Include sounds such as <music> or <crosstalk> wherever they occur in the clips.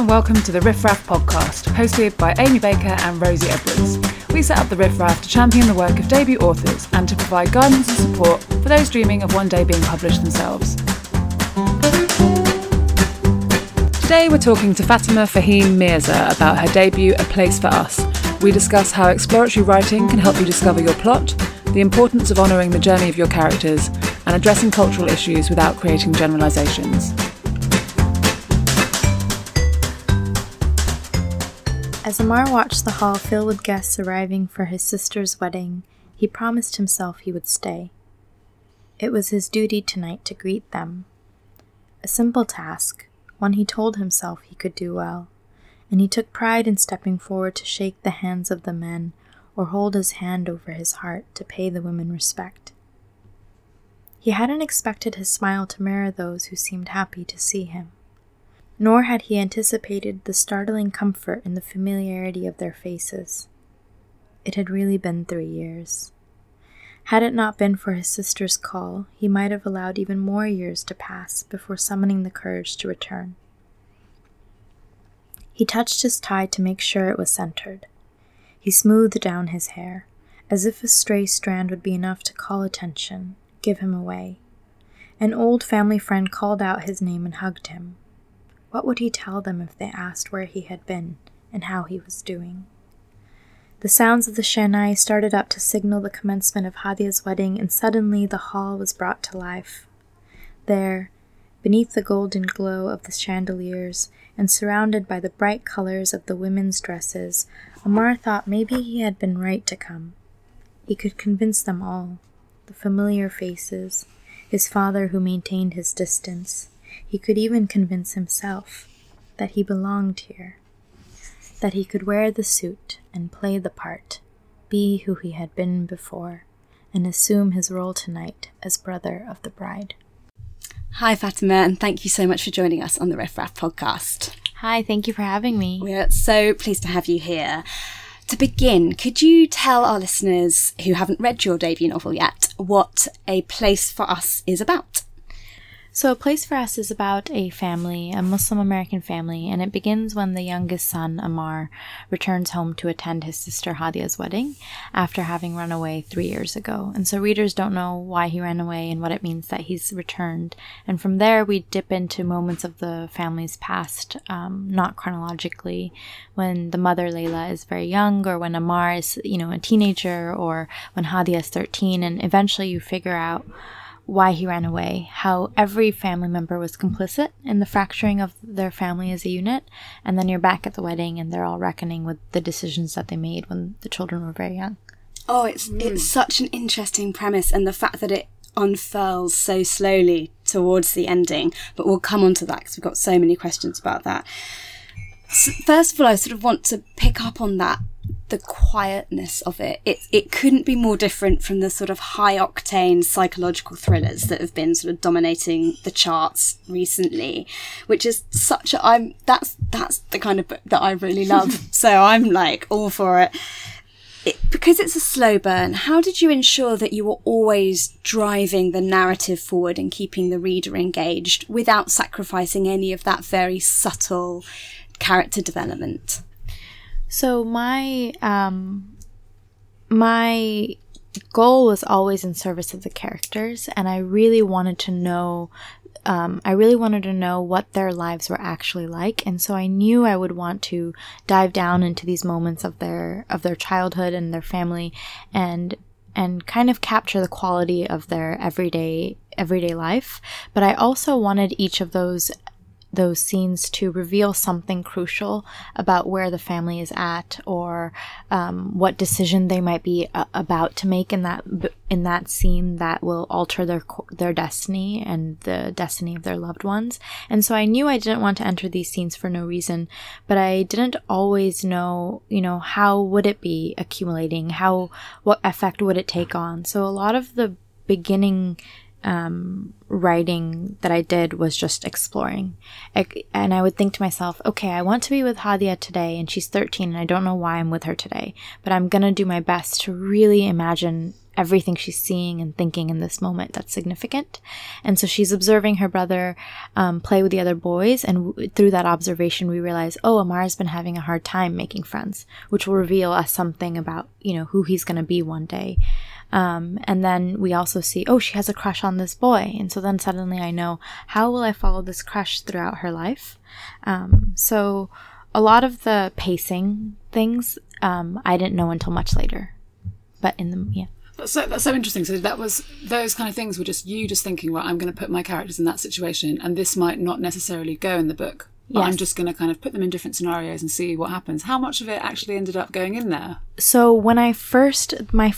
and welcome to the Riff Raff podcast, hosted by Amy Baker and Rosie Edwards. We set up the Riff Raff to champion the work of debut authors and to provide guidance and support for those dreaming of one day being published themselves. Today we're talking to Fatima Farheen Mirza about her debut A Place for Us. We discuss how exploratory writing can help you discover your plot, the importance of honouring the journey of your characters, and addressing cultural issues without creating generalisations. As Amar watched the hall fill with guests arriving for his sister's wedding, he promised himself he would stay. It was his duty tonight to greet them. A simple task, one he told himself he could do well, and he took pride in stepping forward to shake the hands of the men or hold his hand over his heart to pay the women respect. He hadn't expected his smile to mirror those who seemed happy to see him nor had he anticipated the startling comfort in the familiarity of their faces. It had really been three years. Had it not been for his sister's call, he might have allowed even more years to pass before summoning the courage to return. He touched his tie to make sure it was centered. He smoothed down his hair, as if a stray strand would be enough to call attention, give him away. An old family friend called out his name and hugged him, what would he tell them if they asked where he had been and how he was doing? The sounds of the Shehnai started up to signal the commencement of Hadia's wedding, and suddenly the hall was brought to life. There, beneath the golden glow of the chandeliers, and surrounded by the bright colors of the women's dresses, Amar thought maybe he had been right to come. He could convince them all the familiar faces, his father who maintained his distance, he could even convince himself that he belonged here, that he could wear the suit and play the part, be who he had been before, and assume his role tonight as brother of the bride. Hi, Fatima, and thank you so much for joining us on the Riff Raff podcast. Hi, thank you for having me. We're so pleased to have you here. To begin, could you tell our listeners who haven't read your debut novel yet what A Place for Us is about? So, A Place for Us is about a family, a Muslim American family, and it begins when the youngest son, Amar, returns home to attend his sister Hadia's wedding after having run away three years ago. And so, readers don't know why he ran away and what it means that he's returned. And from there, we dip into moments of the family's past, um, not chronologically, when the mother, Layla, is very young, or when Amar is, you know, a teenager, or when Hadia is 13, and eventually you figure out why he ran away, how every family member was complicit in the fracturing of their family as a unit, and then you're back at the wedding and they're all reckoning with the decisions that they made when the children were very young. Oh, it's mm. it's such an interesting premise, and the fact that it unfurls so slowly towards the ending. But we'll come on to that because we've got so many questions about that. So first of all, I sort of want to pick up on that the quietness of it. It it couldn't be more different from the sort of high octane psychological thrillers that have been sort of dominating the charts recently, which is such a I'm that's that's the kind of book that I really love. <laughs> so I'm like all for it. it. Because it's a slow burn, how did you ensure that you were always driving the narrative forward and keeping the reader engaged without sacrificing any of that very subtle character development? So my um my goal was always in service of the characters and I really wanted to know um, I really wanted to know what their lives were actually like, and so I knew I would want to dive down into these moments of their of their childhood and their family, and and kind of capture the quality of their everyday everyday life. But I also wanted each of those those scenes to reveal something crucial about where the family is at or um, what decision they might be uh, about to make in that in that scene that will alter their their destiny and the destiny of their loved ones. And so I knew I didn't want to enter these scenes for no reason, but I didn't always know, you know, how would it be accumulating? How what effect would it take on? So a lot of the beginning um, writing that I did was just exploring. I, and I would think to myself, okay, I want to be with Hadia today, and she's 13, and I don't know why I'm with her today, but I'm going to do my best to really imagine everything she's seeing and thinking in this moment that's significant. And so she's observing her brother um, play with the other boys. And w- through that observation, we realize, oh, Amar's been having a hard time making friends, which will reveal us something about, you know, who he's going to be one day. Um, and then we also see, oh, she has a crush on this boy. And so then suddenly I know, how will I follow this crush throughout her life? Um, so a lot of the pacing things um, I didn't know until much later. But in the, yeah. That's so, that's so interesting. So that was those kind of things were just you just thinking, right, I'm going to put my characters in that situation, and this might not necessarily go in the book. But Yes. I'm just going to kind of put them in different scenarios and see what happens. How much of it actually ended up going in there? So when I first, my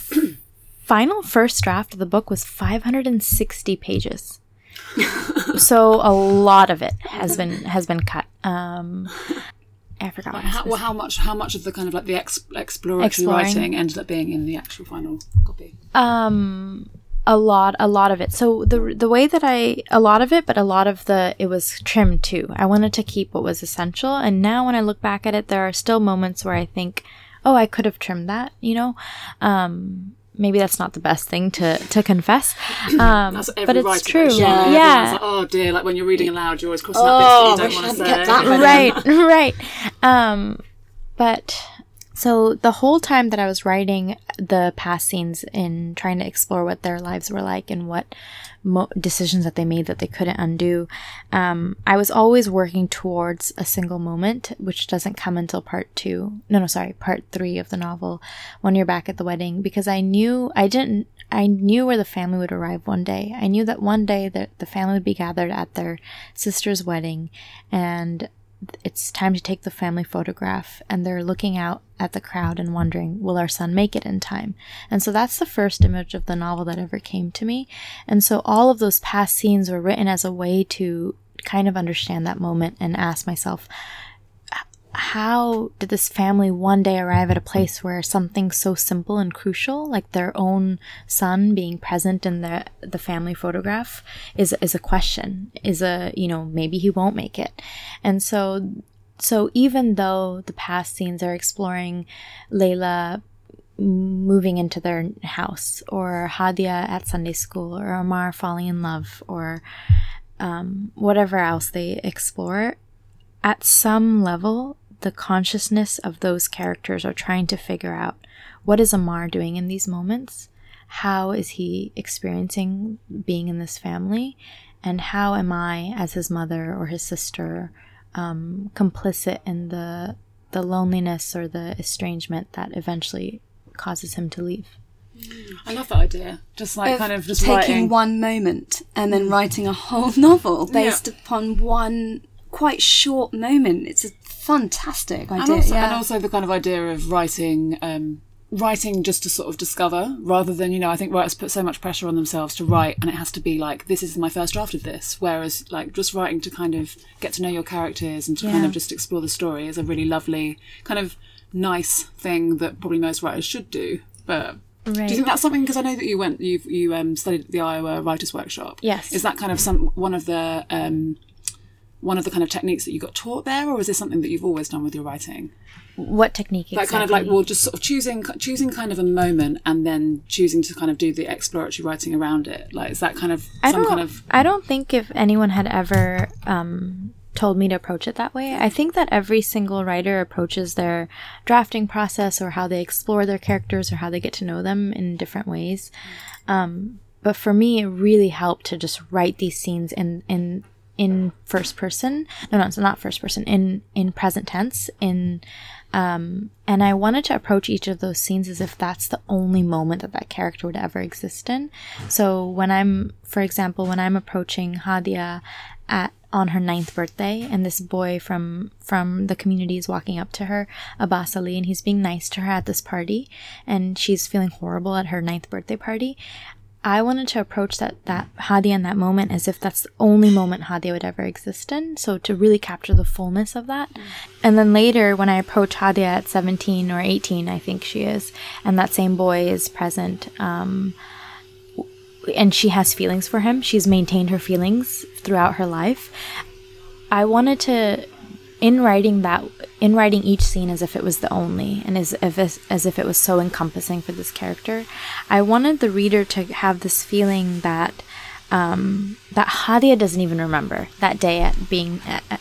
final first draft of the book was 560 pages. <laughs> so a lot of it has been has been cut. Um, I forgot. What How, well, how much? How much of the kind of like the ex- exploratory Exploring. writing ended up being in the actual final copy? um a lot a lot of it so the the way that i a lot of it but a lot of the it was trimmed too i wanted to keep what was essential and now when i look back at it there are still moments where i think oh i could have trimmed that you know um maybe that's not the best thing to to confess. Um That's every but it's true. goes, Yeah. Everyone's yeah. like, oh dear, like when you're reading aloud, you're always crossing Oh, out bits that I you don't want to kept say. that right right. Um but so the whole time that i was writing the past scenes and trying to explore what their lives were like and what mo- decisions that they made that they couldn't undo um, i was always working towards a single moment which doesn't come until part two no no sorry part three of the novel when you're back at the wedding because i knew i didn't I knew where the family would arrive one day. I knew that one day that the family would be gathered at their sister's wedding and it's time to take the family photograph and they're looking out at the crowd and wondering will our son make it in time? And so that's the first image of the novel that ever came to me. And so all of those past scenes were written as a way to kind of understand that moment and ask myself how did this family one day arrive at a place where something so simple and crucial like their own son being present in the the family photograph is is a question is a you know maybe he won't make it. And so so even though the past scenes are exploring Layla moving into their house or Hadia at Sunday school or Amar falling in love or um, whatever else they explore at some level the consciousness of those characters are trying to figure out what is Amar doing in these moments how is he experiencing being in this family and how am I as his mother or his sister um, complicit in the the loneliness or the estrangement that eventually causes him to leave I love that idea. Just like Of kind of just taking writing. one moment and then writing a whole <laughs> novel based Yeah. upon one quite short moment. It's a fantastic idea. and also, yeah. and also the kind of idea of writing um, writing just to sort of discover rather than you know i think writers put so much pressure on themselves to write and it has to be like this is my first draft of this whereas like just writing to kind of get to know your characters and to kind of just explore the story is a really lovely kind of nice thing that probably most writers should do but right do you think that's something because i know that you went you you um, studied at the iowa writers workshop Yes. is that kind of some one of the um, one of the kind of techniques that you got taught there or is this something that you've always done with your writing what technique that kind of like well just sort of choosing choosing kind of a moment and then choosing to kind of do the exploratory writing around it like is that kind of I some don't, kind of I don't think if anyone had ever um, told me to approach it that way. I think that every single writer approaches their drafting process or how they explore their characters or how they get to know them in different ways. Um, but for me, it really helped to just write these scenes in in in first person. No, no, it's not first person. In in present tense. In um, and I wanted to approach each of those scenes as if that's the only moment that that character would ever exist in. So when I'm, for example, when I'm approaching Hadia at on her ninth birthday, and this boy from from the community is walking up to her, Abbas Ali, and he's being nice to her at this party, and she's feeling horrible at her ninth birthday party. I wanted to approach that that Hadia in that moment as if that's the only moment Hadia would ever exist in. So to really capture the fullness of that. And then later when I approach Hadia at 17 or 18, I think she is, and that same boy is present, um, and she has feelings for him. She's maintained her feelings throughout her life. I wanted to in writing that in writing each scene as if it was the only and as if as if it was so encompassing for this character i wanted the reader to have this feeling that um, that hadia doesn't even remember that day at being at, at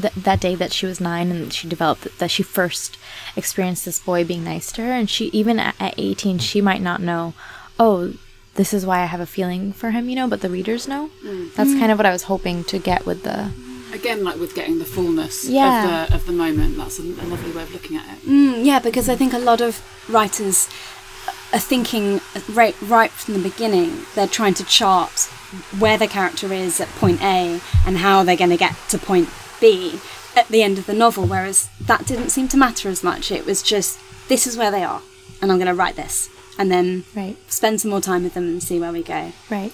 th- that day that she was nine and she developed that she first experienced this boy being nice to her and she even at, at 18 she might not know oh this is why i have a feeling for him you know but the readers know mm. that's kind of what i was hoping to get with the again like with getting the fullness yeah. of the of the moment that's a, a lovely way of looking at it mm, yeah because i think a lot of writers are thinking right right from the beginning they're trying to chart where the character is at point a and how they're going to get to point b at the end of the novel whereas that didn't seem to matter as much it was just this is where they are and i'm going to write this and then right. spend some more time with them and see where we go right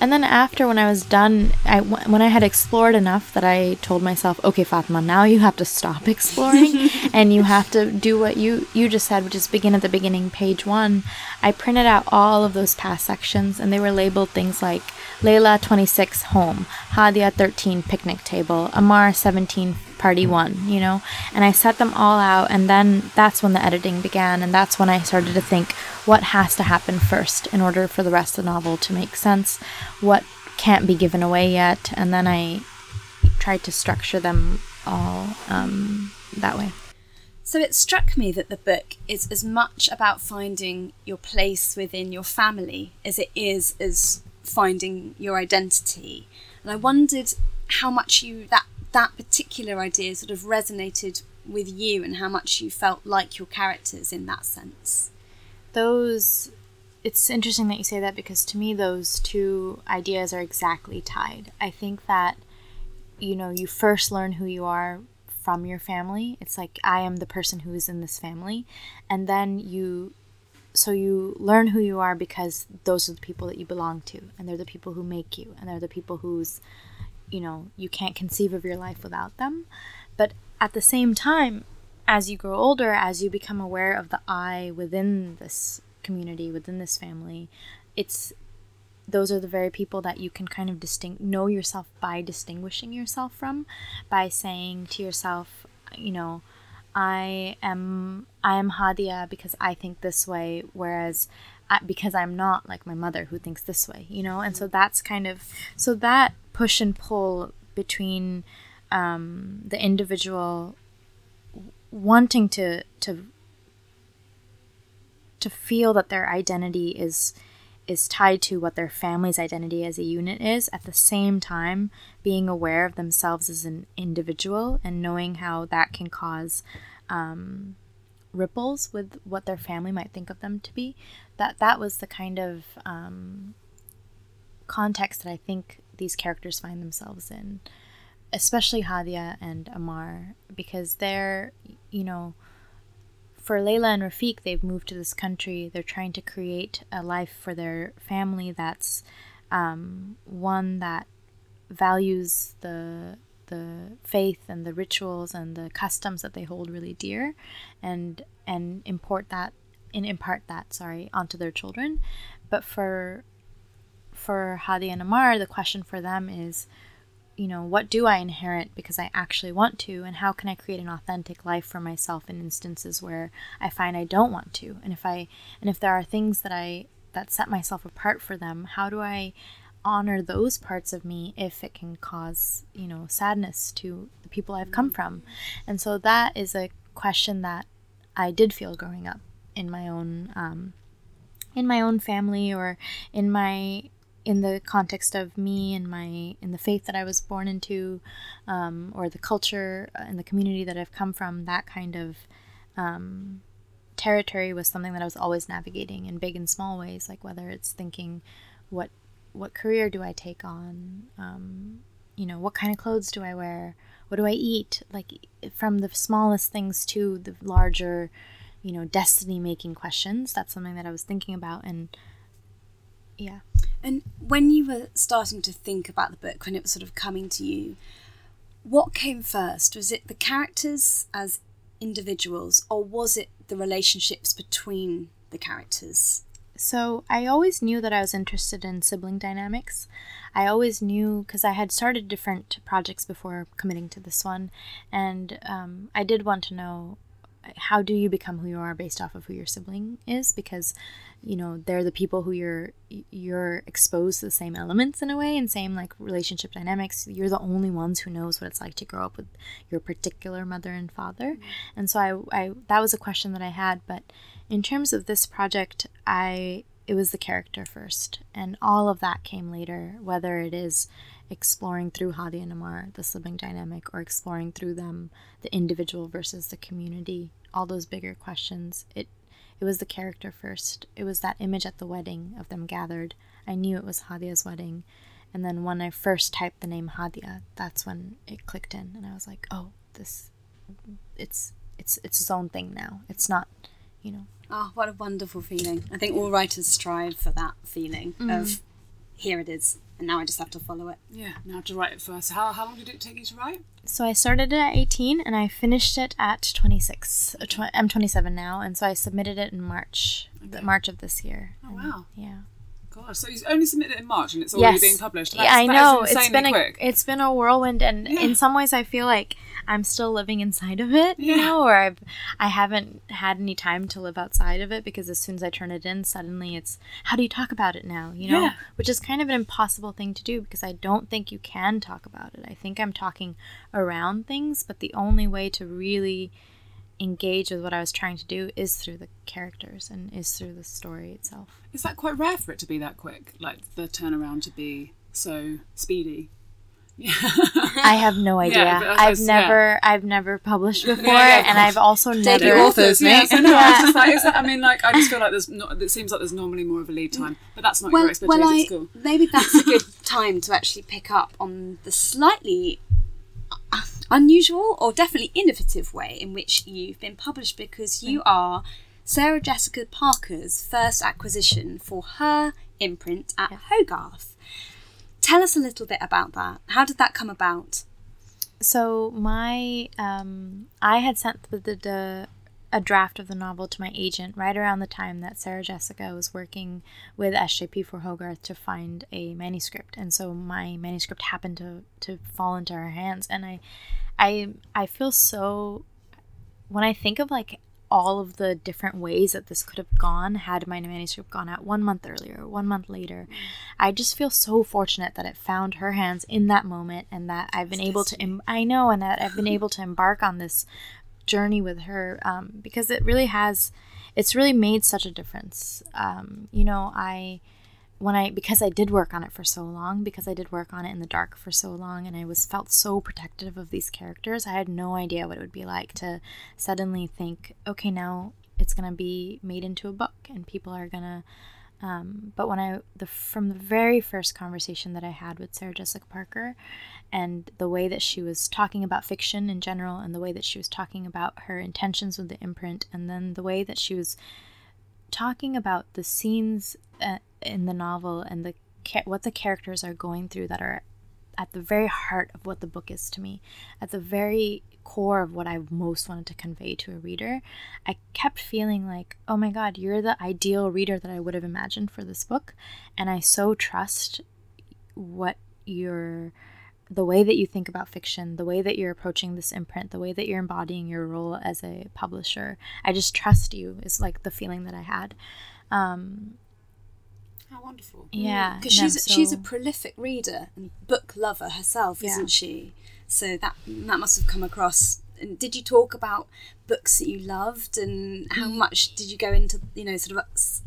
and then after, when I was done, I when I had explored enough that I told myself, okay, Fatima, now you have to stop <laughs> exploring, and you have to do what you you just said, which is begin at the beginning, page one. I printed out all of those past sections, and they were labeled things like Layla 26 home, Hadia 13 picnic table, Amar 17 party one, you know? And I set them all out, and then that's when the editing began, and that's when I started to think what has to happen first in order for the rest of the novel to make sense, what can't be given away yet, and then I tried to structure them all um, that way. So it struck me that the book is as much about finding your place within your family as it is as finding your identity. And I wondered how much you that that particular idea sort of resonated with you and how much you felt like your characters in that sense. Those it's interesting that you say that because to me those two ideas are exactly tied. I think that you know, you first learn who you are from your family. It's like I am the person who is in this family and then you so you learn who you are because those are the people that you belong to and they're the people who make you and they're the people whose you know, you can't conceive of your life without them. But at the same time, as you grow older, as you become aware of the I within this community, within this family, it's those are the very people that you can kind of distinct know yourself by distinguishing yourself from by saying to yourself you know i am i am hadia because i think this way whereas I, because i'm not like my mother who thinks this way you know? And so that's kind of so that push and pull between um, the individual wanting to to to feel that their identity is is tied to what their family's identity as a unit is at the same time being aware of themselves as an individual and knowing how that can cause um, ripples with what their family might think of them to be. That that was the kind of um, context that i think these characters find themselves in, especially Hadia and Amar, because they're, you know, for Layla and Rafiq, they've moved to this country. They're trying to create a life for their family that's um, one that values the the faith and the rituals and the customs that they hold really dear, and and import that and impart that sorry onto their children. But for for Hadi and Amar, the question for them is, you know, what do I inherit because I actually want to, and how can I create an authentic life for myself in instances where I find I don't want to, and if I and if there are things that I that set myself apart for them, how do I honor those parts of me if it can cause you know sadness to the people I've come from, and so that is a question that I did feel growing up in my own um, in my own family or in my in the context of me and my in the faith that I was born into, um, or the culture and the community that I've come from, that kind of um, territory was something that I was always navigating in big and small ways. Like whether it's thinking, what what career do I take on? Um, you know, what kind of clothes do I wear? What do I eat? Like from the smallest things to the larger, you know, destiny making questions. That's something that I was thinking about and yeah. And when you were starting to think about the book, when it was sort of coming to you, what came first? Was it the characters as individuals, or was it the relationships between the characters? So I always knew that I was interested in sibling dynamics. I always knew because I had started different projects before committing to this one, and um, I did want to know how do you become who you are based off of who your sibling is? Because you know they're the people who you're you're exposed to the same elements in a way and same like relationship dynamics. You're the only ones who knows what it's like to grow up with your particular mother and father. Mm-hmm. and so I, I that was a question that i had but in terms of this project i it was the character first. And all of that came later whether it is exploring through Hadia and Amar the sibling dynamic or exploring through them the individual versus the community all those bigger questions. It it was the character first. It was that image at the wedding of them gathered. I knew it was hadia's wedding. And then when i first typed the name hadia that's when it clicked in and i was like oh this it's it's it's its own thing now. It's not you know. Oh what a wonderful feeling. I think all writers strive for that feeling mm. of here it is and now I just have to follow it. Yeah, now to write it first. How, how long did it take you to write? So I started it at 18 and I finished it at 26. Uh, I'm 27 now, and so I submitted it in March, okay. March of this year. Oh, wow. Yeah. Gosh, so you only submitted it in March and it's already yes. being published. That's, yeah, I know. It's been a, it's been a whirlwind, and yeah. in some ways, I feel like I'm still living inside of it, you know, or I've I haven't had any time to live outside of it because as soon as I turn it in, suddenly it's how do you talk about it now, you know, yeah. which is kind of an impossible thing to do because I don't think you can talk about it. I think I'm talking around things, but the only way to really engage with what I was trying to do is through the characters and is through the story itself. Is that quite rare for it to be that quick? Like the turnaround to be so speedy? Yeah. I have no <laughs> idea. Yeah, I've never, yeah. I've never published <laughs> before, yeah, and I've also never. authors, yeah. So no, I, like, <laughs> that, I mean, like, I just feel like there's not. It seems like there's normally more of a lead time, but that's not well, your expertise well, I, at school. Maybe that's a good time to actually pick up on the slightly uh, unusual or definitely innovative way in which you've been published because you mm. are Sarah Jessica Parker's first acquisition for her imprint at yeah. Hogarth. Tell us a little bit about that. How did that come about? So my um, I had sent the, the, the a draft of the novel to my agent right around the time that Sarah Jessica was working with SJP for Hogarth to find a manuscript, and so my manuscript happened to to fall into her hands, and I, I I feel so when I think of like all of the different ways that this could have gone had my manuscript gone out one month earlier, one month later. I just feel so fortunate that it found her hands in that moment and that I've been able to, Im- I know, and that I've been able to embark on this journey with her um, because it really has it's really made such a difference. Um, you know i when i because i did work on it for so long because i did work on it in the dark for so long and i was felt so protective of these characters i had no idea what it would be like to suddenly think okay now it's going to be made into a book and people are going to um, but when I the from the very first conversation that I had with Sarah Jessica Parker, and the way that she was talking about fiction in general, and the way that she was talking about her intentions with the imprint, and then the way that she was talking about the scenes uh, in the novel and the what the characters are going through that are at the very heart of what the book is to me, at the very core of what I most wanted to convey to a reader, I kept feeling like, oh my God, you're the ideal reader that I would have imagined for this book. And I so trust what you're the way that you think about fiction, the way that you're approaching this imprint, the way that you're embodying your role as a publisher. I just trust you, is like the feeling that I had. Um, how wonderful! Yeah, because no, she's so... she's a prolific reader and book lover herself, yeah. isn't she? So that that must have come across. And did you talk about books that you loved, and how mm. much did you go into you know sort of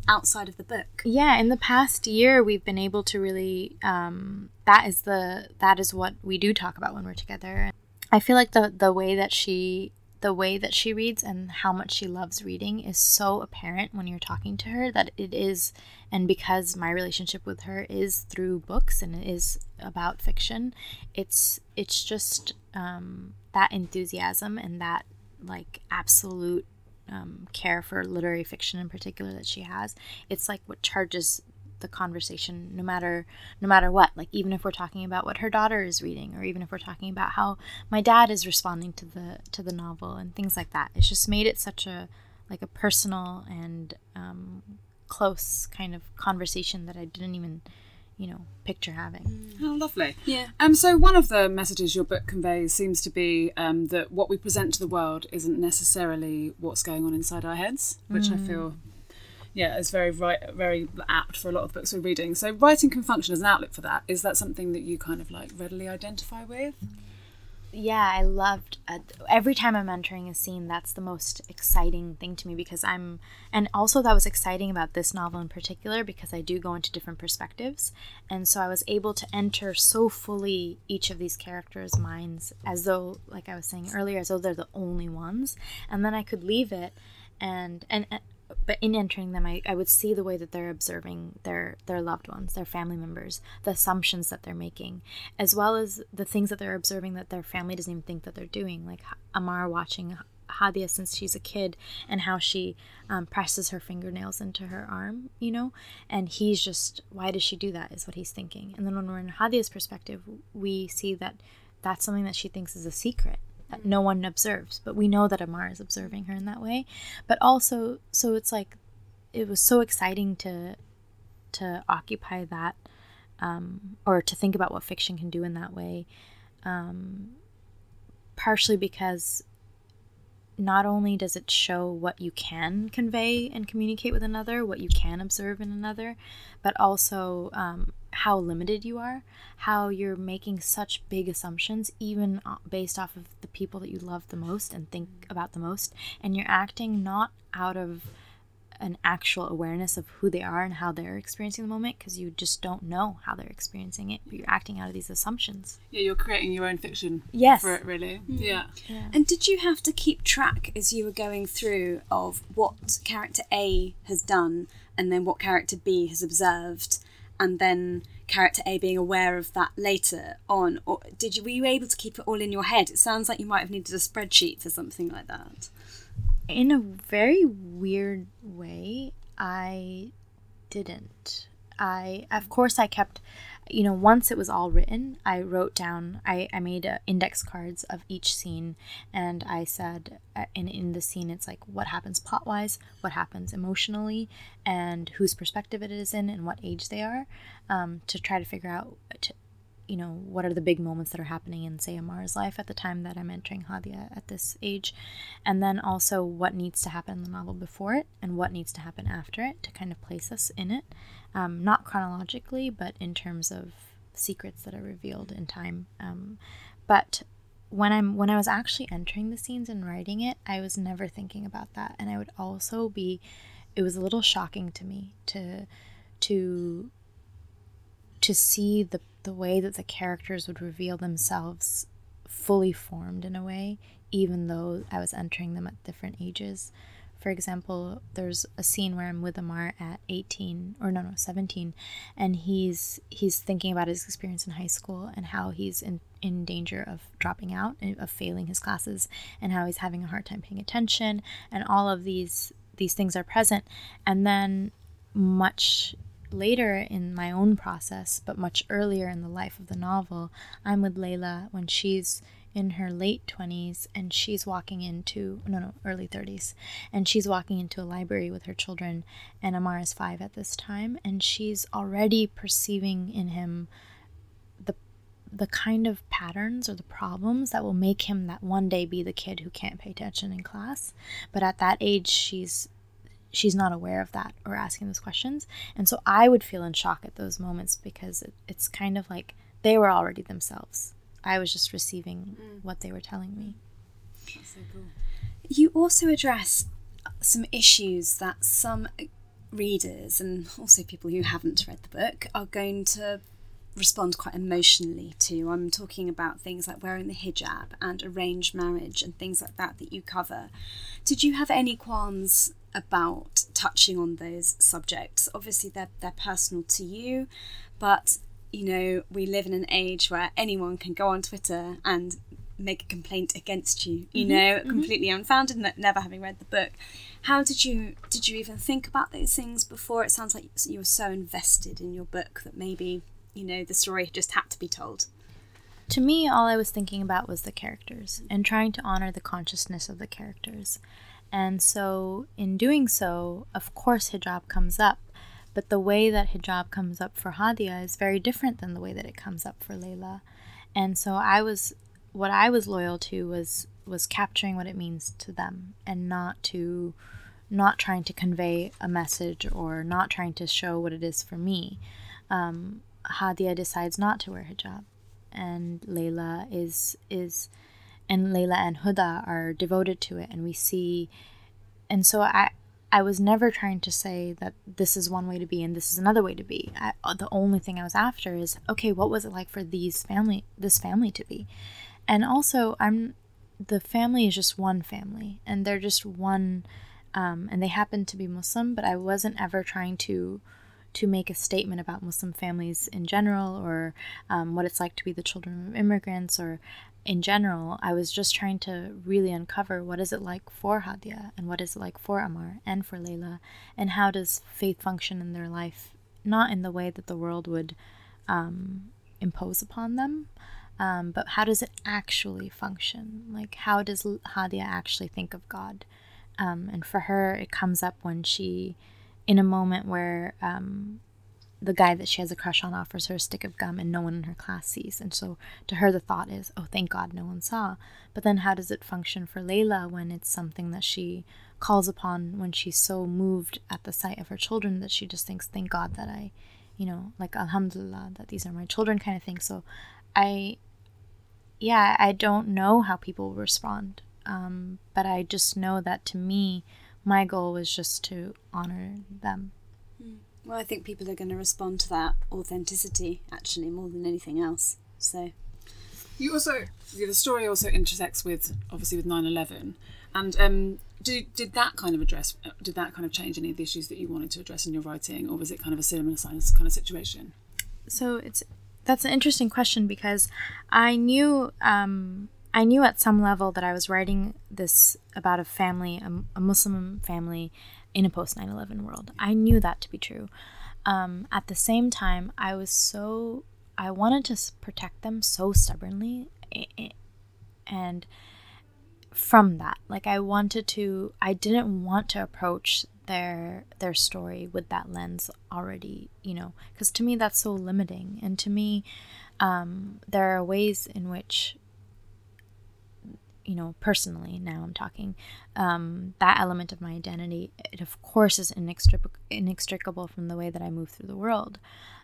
outside of the book? Yeah, in the past year, we've been able to really. Um, that is the that is what we do talk about when we're together. I feel like the the way that she the way that she reads and how much she loves reading is so apparent when you're talking to her that it is and because my relationship with her is through books and it is about fiction it's it's just um, that enthusiasm and that like absolute um, care for literary fiction in particular that she has it's like what charges the conversation no matter no matter what like even if we're talking about what her daughter is reading or even if we're talking about how my dad is responding to the to the novel and things like that it's just made it such a like a personal and um, close kind of conversation that I didn't even, you know, picture having. Oh, lovely. Yeah. Um, so one of the messages your book conveys seems to be um, that what we present to the world isn't necessarily what's going on inside our heads, which I feel, yeah, is very right, very apt for a lot of books we're reading. So writing can function as an outlet for that. Is that something that you kind of like readily identify with? yeah i loved uh, every time i'm entering a scene that's the most exciting thing to me because i'm and also that was exciting about this novel in particular because i do go into different perspectives and so i was able to enter so fully each of these characters minds as though like i was saying earlier as though they're the only ones and then i could leave it and and, and but in entering them I, I would see the way that they're observing their their loved ones their family members the assumptions that they're making as well as the things that they're observing that their family doesn't even think that they're doing like amar watching hadia since she's a kid and how she um, presses her fingernails into her arm you know? And he's just why does she do that is what he's thinking. And then when we're in hadia's perspective we see that that's something that she thinks is a secret that no one observes but we know that amar is observing her in that way. But also so it's like it was so exciting to to occupy that um, or to think about what fiction can do in that way um, partially because not only does it show what you can convey and communicate with another, what you can observe in another, but also um, how limited you are, how you're making such big assumptions, even uh, based off of the people that you love the most and think about the most, and you're acting not out of an actual awareness of who they are and how they're experiencing the moment because you just don't know how they're experiencing it but you're acting out of these assumptions Yeah, you're creating your own fiction Yes. for it, really. Yeah. And did you have to keep track as you were going through of what character A has done and then what character B has observed and then character A being aware of that later on? Or did you were you able to keep it all in your head? It sounds like you might have needed a spreadsheet for something like that. in a very weird way i didn't i of course i kept you know once it was all written i wrote down i, I made uh, index cards of each scene and i said uh, in, in the scene it's like what happens plot wise what happens emotionally and whose perspective it is in and what age they are um, to try to figure out to, you know, what are the big moments that are happening in, say, Amar's life at the time that I'm entering Hadia at this age. And then also what needs to happen in the novel before it and what needs to happen after it to kind of place us in it. Um, not chronologically, but in terms of secrets that are revealed in time. Um, but when I'm when I was actually entering the scenes and writing it, I was never thinking about that. And I would also be it was a little shocking to me to to to see the the way that the characters would reveal themselves fully formed in a way, even though I was entering them at different ages. For example, there's a scene where I'm with Amar at 18 or no no 17 and he's he's thinking about his experience in high school and how he's in in danger of dropping out and of failing his classes and how he's having a hard time paying attention and all of these these things are present and then much later in my own process, but much earlier in the life of the novel, I'm with Layla when she's in her late 20s and she's walking into no no early 30s and she's walking into a library with her children and Amar is 5 at this time and she's already perceiving in him the the kind of patterns or the problems that will make him that one day be the kid who can't pay attention in class. But at that age she's she's not aware of that or asking those questions. And so I would feel in shock at those moments because it, it's kind of like they were already themselves. I was just receiving mm. what they were telling me. That's so cool. You also address uh, some issues that some readers and also people who haven't read the book are going to respond quite emotionally to. I'm talking about things like wearing the hijab and arranged marriage and things like that that you cover. Did you have any qualms about touching on those subjects? Obviously, they're, they're personal to you, but you know, we live in an age where anyone can go on Twitter and make a complaint against you, you mm-hmm, know, mm-hmm. completely unfounded, ne- never having read the book. How did you did you even think about those things before? It sounds like you were so invested in your book that maybe you know the story just had to be told. To me, all I was thinking about was the characters and trying to honor the consciousness of the characters. And so, in doing so, of course, hijab comes up. But the way that hijab comes up for Hadia is very different than the way that it comes up for Layla. And so, I was, what I was loyal to was was capturing what it means to them and not to not trying to convey a message or not trying to show what it is for me. Um, Hadia decides not to wear hijab, and Layla is is, and Layla and Huda are devoted to it, and we see, and so I. I was never trying to say that this is one way to be and this is another way to be. I, the only thing I was after is okay, what was it like for these family, this family to be, and also I'm, the family is just one family and they're just one um, and they happen to be Muslim, but I wasn't ever trying to to make a statement about Muslim families in general or um, what it's like to be the children of immigrants or in general. I was just trying to really uncover what is it like for Hadia and what is it like for Amar and for Layla and how does faith function in their life, not in the way that the world would um, impose upon them. Um, but how does it actually function? Like, how does Hadia actually think of God? Um, and for her, it comes up when she, in a moment where um, the guy that she has a crush on offers her a stick of gum and no one in her class sees. And so to her, the thought is, oh, thank God no one saw. But then how does it function for Layla when it's something that she calls upon when she's so moved at the sight of her children that she just thinks, thank God that I, you know, like Alhamdulillah, that these are my children kind of thing. So I, yeah, I don't know how people respond um, but I just know that to me, my goal was just to honor them. Hmm. Well, I think people are going to respond to that authenticity actually more than anything else. So, you also the story also intersects with obviously with 9/11, and um, did did that kind of address did that kind of change any of the issues that you wanted to address in your writing, or was it kind of a similar science kind of situation? So it's that's an interesting question because I knew um, I knew at some level that I was writing this about a family, a, Muslim family in a post 9 11 world. I knew that to be true. Um, at the same time, I was so, I wanted to protect them so stubbornly. And from that, like I wanted to, I didn't want to approach their their story with that lens already you know because to me that's so limiting and to me um, there are ways in which you know, personally, now I'm talking, um, that element of my identity, it of course is inextric- inextricable from the way that I move through the world.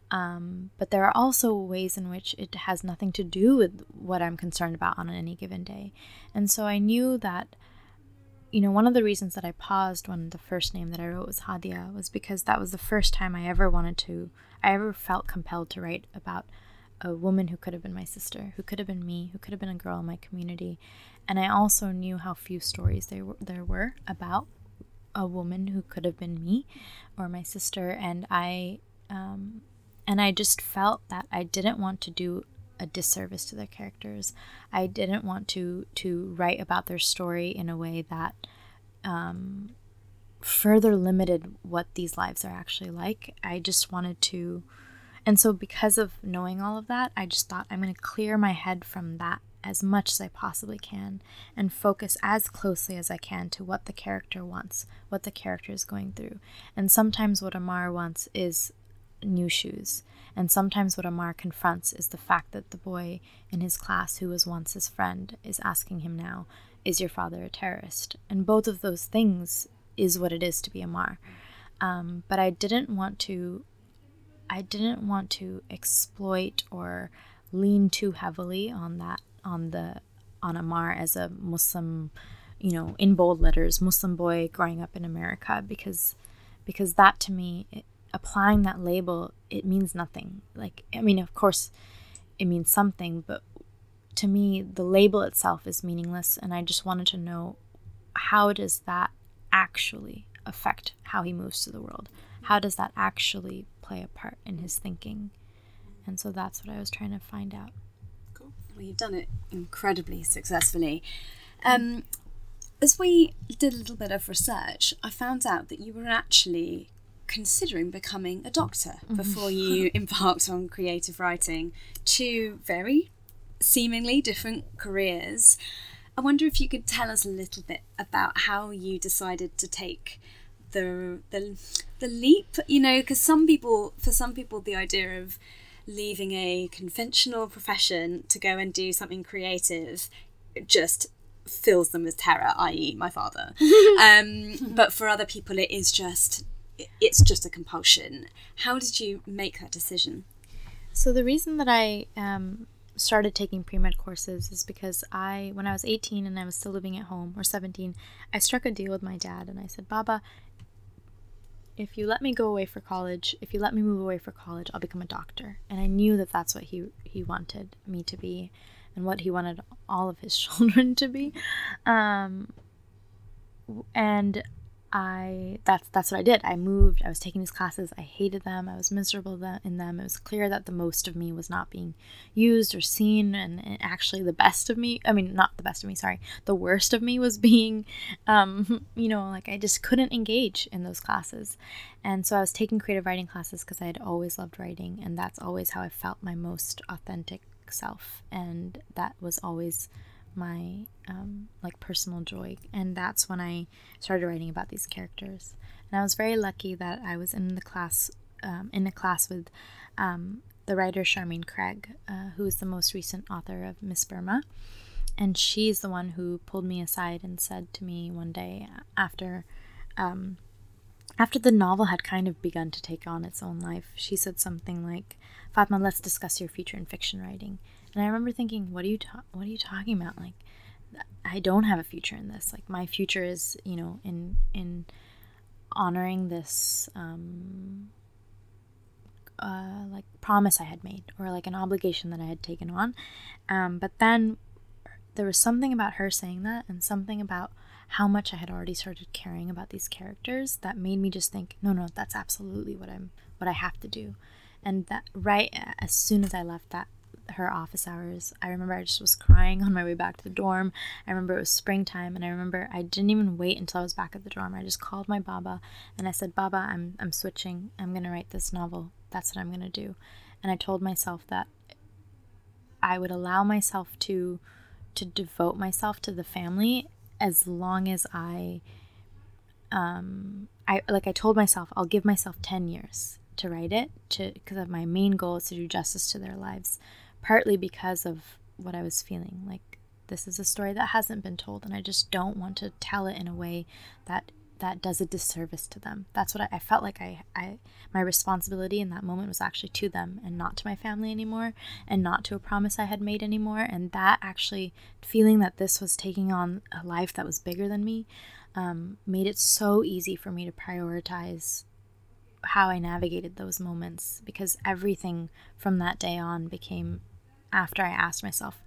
Um, but there are also ways in which it has nothing to do with what I'm concerned about on any given day. And so I knew that, you know, one of the reasons that I paused when the first name that I wrote was Hadia was because that was the first time I ever wanted to, I ever felt compelled to write about a woman who could have been my sister, who could have been me, who could have been a girl in my community. And I also knew how few stories there were, there were about a woman who could have been me or my sister. And I, um, and I just felt that I didn't want to do a disservice to their characters. I didn't want to to write about their story in a way that um, further limited what these lives are actually like. I just wanted to and so, because of knowing all of that, I just thought I'm going to clear my head from that as much as I possibly can and focus as closely as I can to what the character wants, what the character is going through. And sometimes what Amar wants is new shoes. And sometimes what Amar confronts is the fact that the boy in his class who was once his friend is asking him now, Is your father a terrorist? And both of those things is what it is to be Amar. Um, but I didn't want to I didn't want to exploit or lean too heavily on that on the on Amar as a Muslim, you know, in bold letters, Muslim boy growing up in America because because that to me it, applying that label it means nothing. Like I mean, of course it means something, but to me the label itself is meaningless and I just wanted to know how does that actually affect how he moves to the world? How does that actually play a part in his thinking. And so that's what I was trying to find out. Well, you've done it incredibly successfully. Um, as we did a little bit of research, I found out that you were actually considering becoming a doctor mm-hmm. before you <laughs> embarked on creative writing. Two very seemingly different careers. I wonder if you could tell us a little bit about how you decided to take the the the leap. You know, because some people, for some people, the idea of leaving a conventional profession to go and do something creative just fills them with terror, i.e., my father. <laughs> um, but for other people, it is just it's just a compulsion. How did you make that decision? So the reason that I um, started taking pre med courses is because I, when I was 18 and I was still living at home, or 17, I struck a deal with my dad and I said, Baba, if you let me go away for college, if you let me move away for college, I'll become a doctor. And I knew that that's what he he wanted me to be, and what he wanted all of his <laughs> children to be. Um, and I that's that's what I did. I moved. I was taking these classes. I hated them. I was miserable in them. It was clear that the most of me was not being used or seen, and, and actually the best of me. I mean, not the best of me. Sorry, the worst of me was <laughs> being, um, you know, like I just couldn't engage in those classes, and so I was taking creative writing classes because I had always loved writing, and that's always how I felt my most authentic self, and that was always my um, like personal joy and that's when i started writing about these characters. And i was very lucky that i was in the class um, in a class with um, the writer charmaine craig uh, who is the most recent author of miss burma. And she's the one who pulled me aside and said to me one day after um, after the novel had kind of begun to take on its own life she said something like fatma let's discuss your future in fiction writing and I remember thinking, what are you ta- what are you talking about? Like I don't have a future in this. Like my future is, you know, in in honoring this um uh, like promise I had made or like an obligation that I had taken on. Um, but then there was something about her saying that and something about how much I had already started caring about these characters that made me just think, no, no, that's absolutely what I'm what I have to do. And that right as soon as I left that her office hours. I remember I just was crying on my way back to the dorm. I remember it was springtime and I remember I didn't even wait until I was back at the dorm. I just called my baba and I said, "Baba, I'm I'm switching. I'm going to write this novel. That's what I'm going to do." And I told myself that I would allow myself to to devote myself to the family as long as I um I like I told myself I'll give myself 10 years to write it to because my main goal is to do justice to their lives partly because of what I was feeling. Like this is a story that hasn't been told, and I just don't want to tell it in a way that that does a disservice to them. That's what I, I, felt like I, I my responsibility in that moment was actually to them and not to my family anymore and not to a promise I had made anymore. And that actually feeling that this was taking on a life that was bigger than me um, made it so easy for me to prioritize how I navigated those moments because everything from that day on became after I asked myself,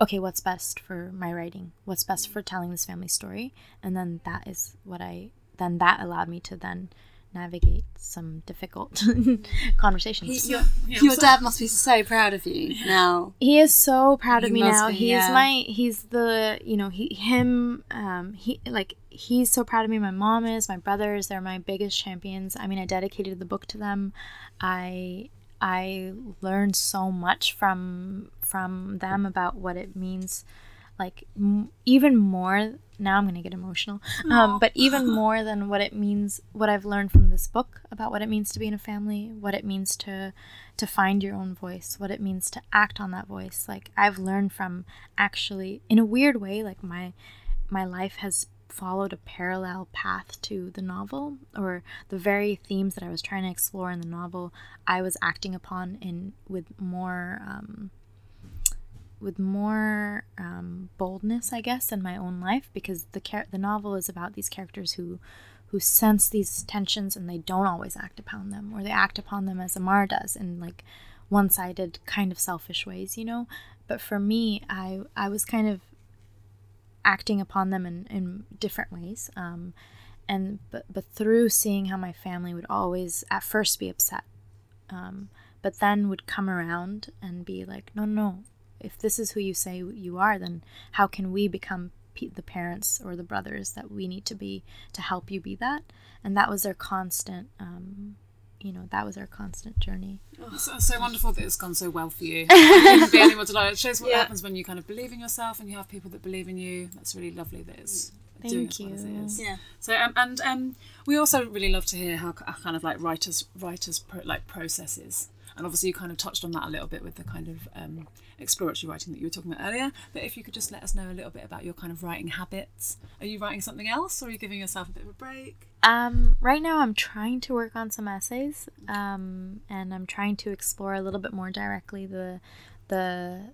okay, what's best for my writing? What's best for telling this family story? And then that is what I, then that allowed me to then navigate some difficult <laughs> conversations. He, <laughs> your, your dad must be so proud of you now. He is so proud he of me now. Be, he's yeah. my he's the you know he him um he like he's so proud of me. My mom is, my brothers, they're my biggest champions. I mean, I dedicated the book to them. I I learned so much from from them about what it means like m- even more now i'm going to get emotional um, but even <laughs> more than what it means what i've learned from this book about what it means to be in a family what it means to to find your own voice what it means to act on that voice like i've learned from actually in a weird way like my my life has followed a parallel path to the novel or the very themes that I was trying to explore in the novel I was acting upon in with more um, with more um, boldness I guess in my own life because the char- the novel is about these characters who who sense these tensions and they don't always act upon them or they act upon them as Amar does in like one-sided kind of selfish ways you know? But for me I I was kind of acting upon them in, in different ways. Um, and but but through seeing how my family would always at first be upset, um, but then would come around and be like, no, no, if this is who you say you are, then how can we become the parents or the brothers that we need to be to help you be that? And that was their constant, um, you know that was our constant journey. Oh, so, so wonderful that it's gone so well for you. <laughs> I couldn't be any more delighted. It shows what Yeah. happens when you kind of believe in yourself and you have people that believe in you. That's really lovely that it's doing Thank as well as it Yeah. So um, and um, we also really love to hear how, how kind of like writers writers pro, like processes. And obviously, you kind of touched on that a little bit with the kind of um, exploratory writing that you were talking about earlier. But if you could just let us know a little bit about your kind of writing habits. Are you writing something else, or are you giving yourself a bit of a break? Um, right now, I'm trying to work on some essays, um, and I'm trying to explore a little bit more directly the the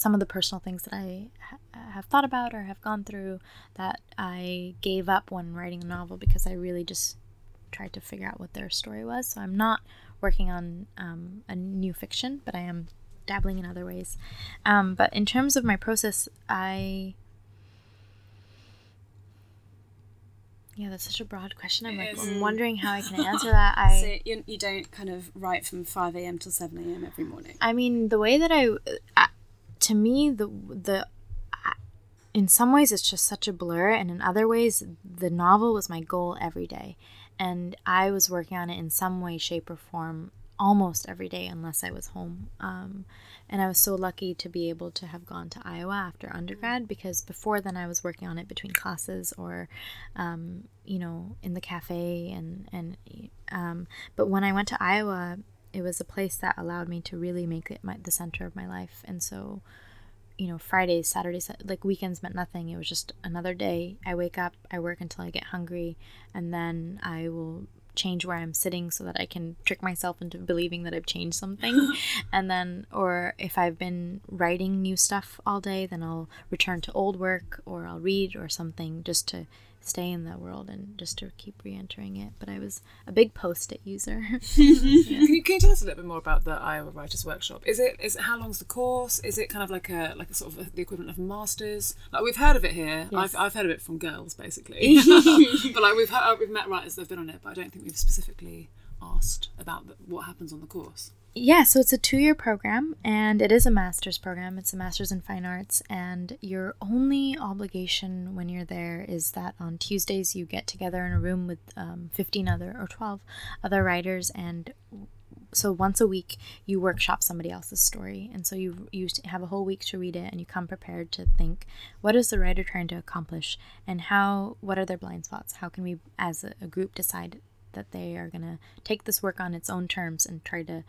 some of the personal things that I ha- have thought about or have gone through that I gave up when writing a novel because I really just tried to figure out what their story was. So I'm not working on um, a new fiction, but I am dabbling in other ways. Um, but in terms of my process, I yeah, that's such a broad question. I'm like. I'm wondering how I can <laughs> answer that. I So you, you don't kind of write from 5 a.m. till 7 a.m. every morning. I mean, the way that I, uh, to me, the the, in some ways it's just such a blur, and in other ways, the novel was my goal every day, and I was working on it in some way, shape, or form almost every day, unless I was home. Um, and I was so lucky to be able to have gone to Iowa after undergrad because before then I was working on it between classes or, um, you know, in the cafe and and um, but when I went to Iowa, it was a place that allowed me to really make it my, the center of my life. And so, you know, Fridays, Saturdays, uh, like weekends meant nothing. It was just another day. I wake up, I work until I get hungry, and then I will change where I'm sitting so that I can trick myself into believing that I've changed something. <laughs> and then, or if I've been writing new stuff all day, then I'll return to old work or I'll read or something just to stay in that world and just to keep re-entering it. But I was a big post-it user. <laughs> <laughs> Can you, can you tell us a little bit more about the Iowa Writers Workshop? Is it is it, how long's the course? Is it kind of like a like a sort of the equivalent of a masters? Like we've heard of it here. I've, I've heard of it from girls basically, <laughs> but like we've heard, we've met writers that've been on it, but I don't think we've specifically asked about the, what happens on the course. Yeah, so it's a two year program and it is a master's program. It's a master's in fine arts, and your only obligation when you're there is that on Tuesdays you get together in a room with um, 15 other or 12 other writers, and so once a week you workshop somebody else's story and so you you have a whole week to read it and you come prepared to think what is the writer trying to accomplish and how what are their blind spots how can we as a, a group decide that they are going to take this work on its own terms and try to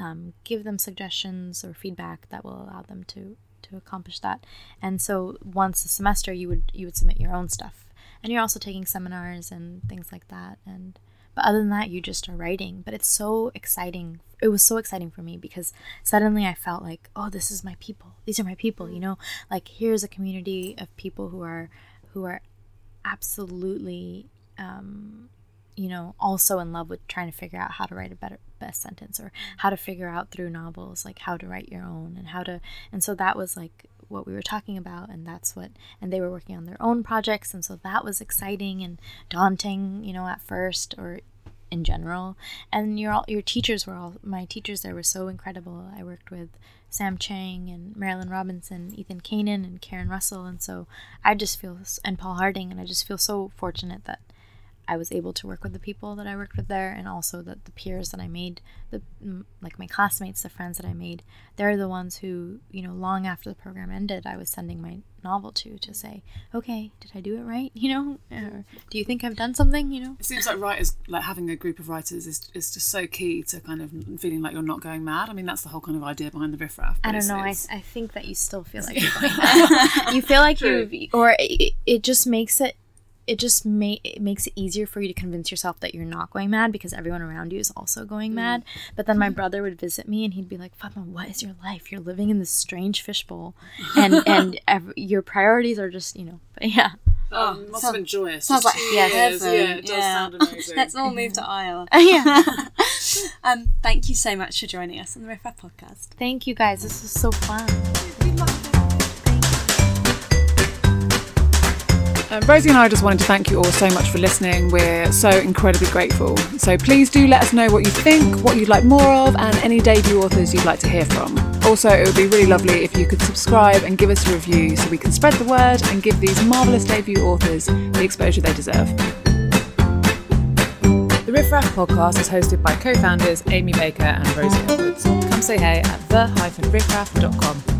um, give them suggestions or feedback that will allow them to to accomplish that. And so once a semester, you would you would submit your own stuff, and you're also taking seminars and things like that. And but other than that, you just are writing. But it's so exciting. It was so exciting for me because suddenly I felt like, oh, this is my people. These are my people. You know, like here's a community of people who are who are absolutely um, you know, also in love with trying to figure out how to write a better best sentence or how to figure out through novels like how to write your own and how to and so that was like what we were talking about and that's what and they were working on their own projects and so that was exciting and daunting, you know, at first or in general. And your all your teachers were all my teachers there were so incredible. I worked with Sam Chang and Marilynne Robinson, Ethan Canin and Karen Russell and so I just feel and Paul Harding and I just feel so fortunate that I was able to work with the people that I worked with there, and also that the peers that I made, the like my classmates, the friends that I made, they're the ones who, you know, long after the program ended, I was sending my novel to to say, okay, did I do it right? <laughs> You know, or do you think I've done something? You know, It seems like writers, like having a group of writers, is, is just so key to kind of feeling like you're not going mad. I mean, that's the whole kind of idea behind the riffraff. I don't know. I, I think that you still feel like you're <laughs> going mad. you feel like True. you, or it, it just makes it. It just ma- it makes it easier for you to convince yourself that you're not going mad because everyone around you is also going mm. mad. But then my mm-hmm. brother would visit me and he'd be like, "Fatma, what is your life? You're living in this strange fishbowl, <laughs> and and ev- your priorities are just you know." <laughs> But yeah, oh, oh, must have sounds- been joyous. Sounds Just like two heaven. Yeah, it does sound <laughs> amazing. Let's all move to mm-hmm. Iowa. yeah. Um, thank you so much for joining us on the Riff Raff podcast. Thank you guys. This was so fun. Um, Rosie and I just wanted to thank you all so much for listening. We're so incredibly grateful. So please do let us know what you think, what you'd like more of, and any debut authors you'd like to hear from. Also, it would be really lovely if you could subscribe and give us a review so we can spread the word and give these marvellous debut authors the exposure they deserve. The Riff Raff podcast is hosted by co founders Amy Baker and Rosie Edwards. Come say hey at the-riffraff.com.